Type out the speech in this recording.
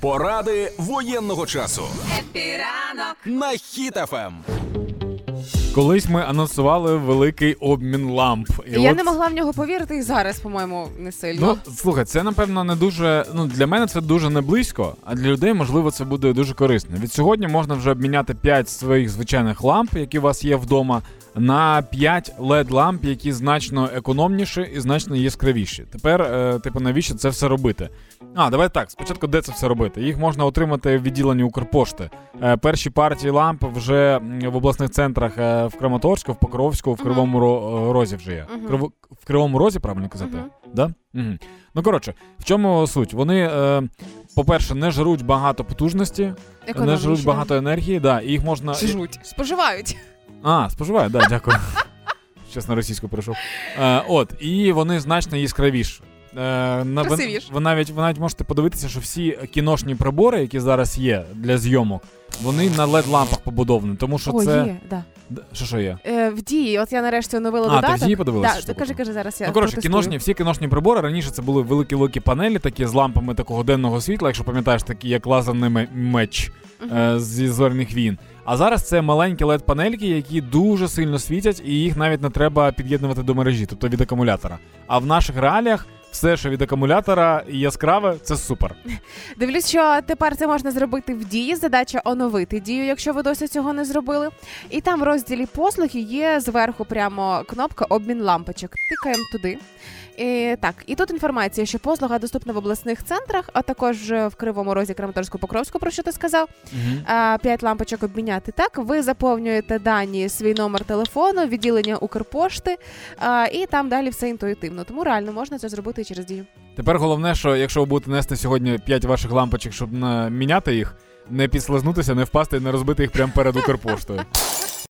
Поради воєнного часу Happy ранок. на Ем. Хіт-ФМ. Колись ми анонсували великий обмін ламп. І Я от- не могла в нього повірити і зараз, по-моєму, не сильно. Ну, слухай, це напевно не дуже. Ну для мене це дуже не близько, а для людей можливо це буде дуже корисно. Від сьогодні можна вже обміняти 5 своїх звичайних ламп, які у вас є вдома, на 5 led ламп, які значно економніші і значно яскравіші. Тепер, е, типу, навіщо це все робити? А, давай так. Спочатку, де це все робити? Їх можна отримати в відділенні Укрпошти. Е, перші партії ламп вже в обласних центрах е, в Краматорську, в Покровську, в. Кривому Ро- Розі вже є. Мгм. Криво- в Кривому Розі, правильно казати? Мгм. Да? Угу. Ну коротше, в чому суть? Вони, е, по-перше, не жруть багато потужності, не жруть багато енергії, да, і їх можна. Жруть. Споживають. А, споживають, да, дякую. Чесно, російську прийшов. Е, от, і вони значно яскравіші. Е, на, ви, ви, навіть, ви навіть можете подивитися, що всі кіношні прибори, які зараз є для зйомок, вони на LED-лампах побудовані, тому що О, це. є, да. Д- Що що є? Е, в дії, от я нарешті оновила А, ти додаток. в дії подивилася, Да, кажи, кажи, зараз я Ну, коротше, протестую. кіношні, всі кіношні прибори раніше це були великі великі панелі, такі з лампами такого денного світла, якщо пам'ятаєш, такі як лазерний ме- меч Мгм. е, зі зоряних війн. А зараз це маленькі led панельки, які дуже сильно світять, і їх навіть не треба під'єднувати до мережі, тобто від акумулятора. А в наших реаліях все, що від акумулятора яскраве, це супер. Дивлюсь, що тепер це можна зробити в дії. Задача оновити дію, якщо ви досі цього не зробили. І там в розділі послуги є зверху прямо кнопка обмін лампочок. Тикаємо туди. І, так, і тут інформація, що послуга доступна в обласних центрах, а також в Кривому Розі, Краматорську, Покровську, про що ти сказав. А, П'ять лампочок обміняти. Так, ви заповнюєте дані, свій номер телефону, відділення Укрпошти, а, і там далі все інтуїтивно. Тому реально можна це зробити і через дію. Тепер головне, що якщо ви будете нести сьогодні 5 ваших лампочок, щоб міняти їх, не підслизнутися, не впасти не розбити їх прямо перед Укрпоштою.